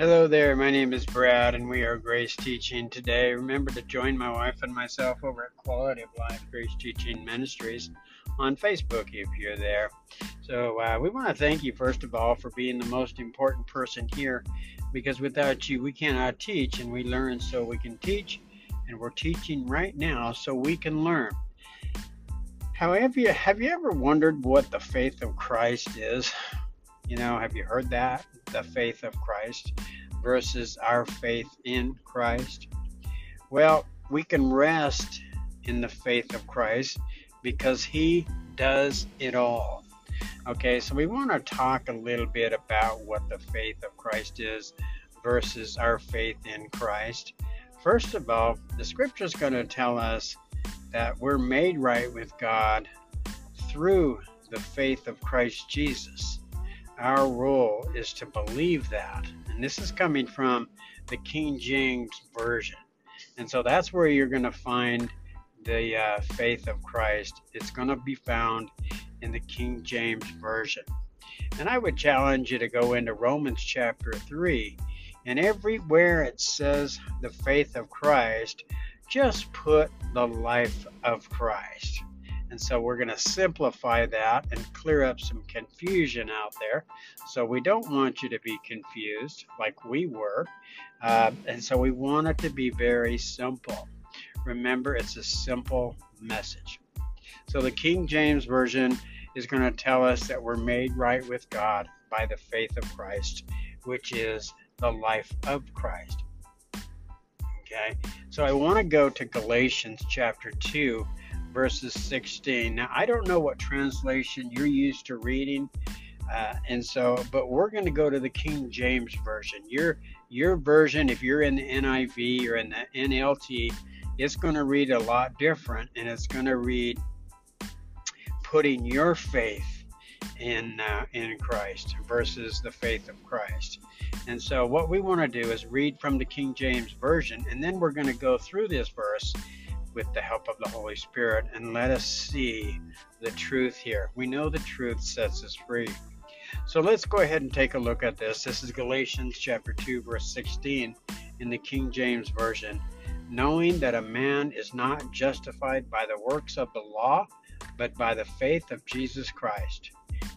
Hello there, my name is Brad, and we are Grace Teaching today. Remember to join my wife and myself over at Quality of Life Grace Teaching Ministries on Facebook if you're there. So, uh, we want to thank you, first of all, for being the most important person here because without you, we cannot teach, and we learn so we can teach, and we're teaching right now so we can learn. However, have you ever wondered what the faith of Christ is? You know, have you heard that? The faith of Christ versus our faith in Christ? Well, we can rest in the faith of Christ because He does it all. Okay, so we want to talk a little bit about what the faith of Christ is versus our faith in Christ. First of all, the scripture is going to tell us that we're made right with God through the faith of Christ Jesus. Our role is to believe that. And this is coming from the King James Version. And so that's where you're going to find the uh, faith of Christ. It's going to be found in the King James Version. And I would challenge you to go into Romans chapter 3. And everywhere it says the faith of Christ, just put the life of Christ. And so we're going to simplify that and clear up some confusion out there. So we don't want you to be confused like we were. Uh, and so we want it to be very simple. Remember, it's a simple message. So the King James Version is going to tell us that we're made right with God by the faith of Christ, which is the life of Christ. Okay, so I want to go to Galatians chapter 2, verses 16. Now, I don't know what translation you're used to reading. Uh, and so, but we're going to go to the King James version. Your your version, if you're in the NIV or in the NLT, it's going to read a lot different, and it's going to read putting your faith in uh, in Christ versus the faith of Christ. And so, what we want to do is read from the King James version, and then we're going to go through this verse with the help of the Holy Spirit and let us see the truth here. We know the truth sets us free. So let's go ahead and take a look at this. This is Galatians chapter 2 verse 16 in the King James version. Knowing that a man is not justified by the works of the law, but by the faith of Jesus Christ.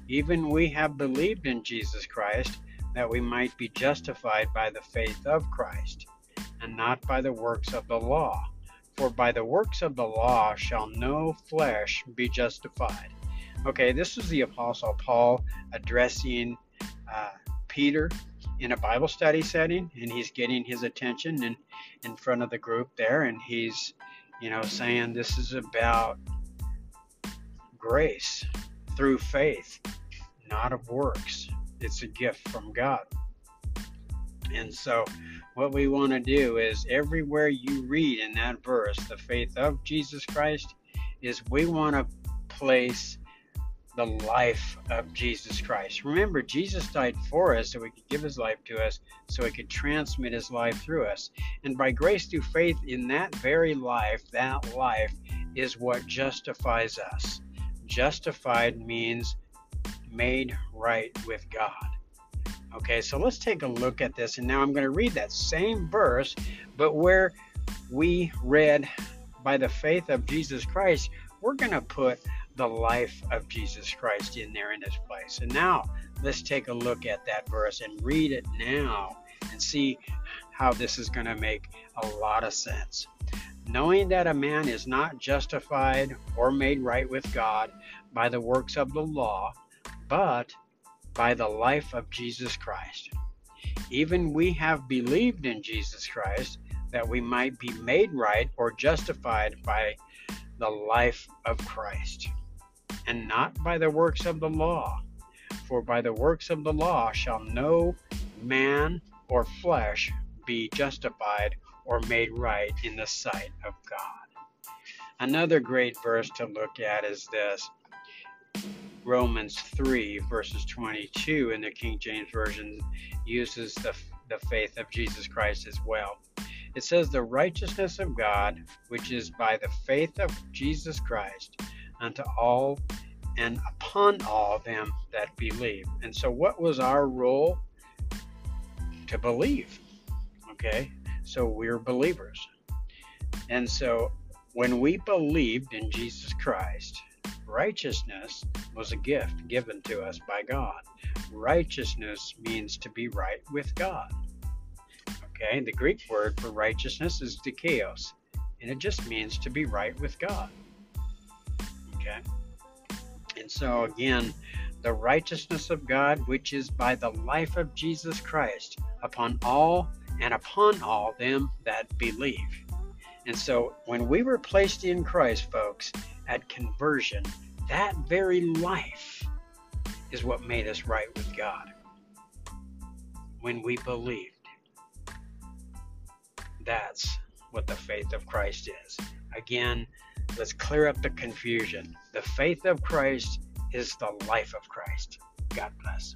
Even we have believed in Jesus Christ that we might be justified by the faith of Christ, and not by the works of the law. For by the works of the law shall no flesh be justified. Okay, this is the Apostle Paul addressing uh, Peter in a Bible study setting, and he's getting his attention in, in front of the group there, and he's, you know, saying this is about grace through faith, not of works. It's a gift from God. And so, what we want to do is everywhere you read in that verse, the faith of Jesus Christ, is we want to place the life of Jesus Christ. Remember, Jesus died for us so he could give his life to us, so he could transmit his life through us. And by grace through faith in that very life, that life is what justifies us. Justified means made right with God. Okay, so let's take a look at this. And now I'm going to read that same verse, but where we read by the faith of Jesus Christ, we're going to put the life of Jesus Christ in there in this place. And now let's take a look at that verse and read it now and see how this is going to make a lot of sense. Knowing that a man is not justified or made right with God by the works of the law, but by the life of Jesus Christ. Even we have believed in Jesus Christ that we might be made right or justified by the life of Christ, and not by the works of the law. For by the works of the law shall no man or flesh be justified or made right in the sight of God. Another great verse to look at is this Romans 3, verses 22 in the King James Version uses the, the faith of Jesus Christ as well. It says, The righteousness of God, which is by the faith of Jesus Christ, unto all and upon all them that believe. And so, what was our role? to believe. Okay? So we're believers. And so when we believed in Jesus Christ, righteousness was a gift given to us by God. Righteousness means to be right with God. Okay, the Greek word for righteousness is dikaios, and it just means to be right with God. Okay, and so again, the righteousness of God, which is by the life of Jesus Christ, upon all and upon all them that believe. And so when we were placed in Christ, folks, at conversion, that very life is what made us right with God. When we believed. That's what the faith of Christ is. Again, let's clear up the confusion. The faith of Christ is the life of Christ. God bless.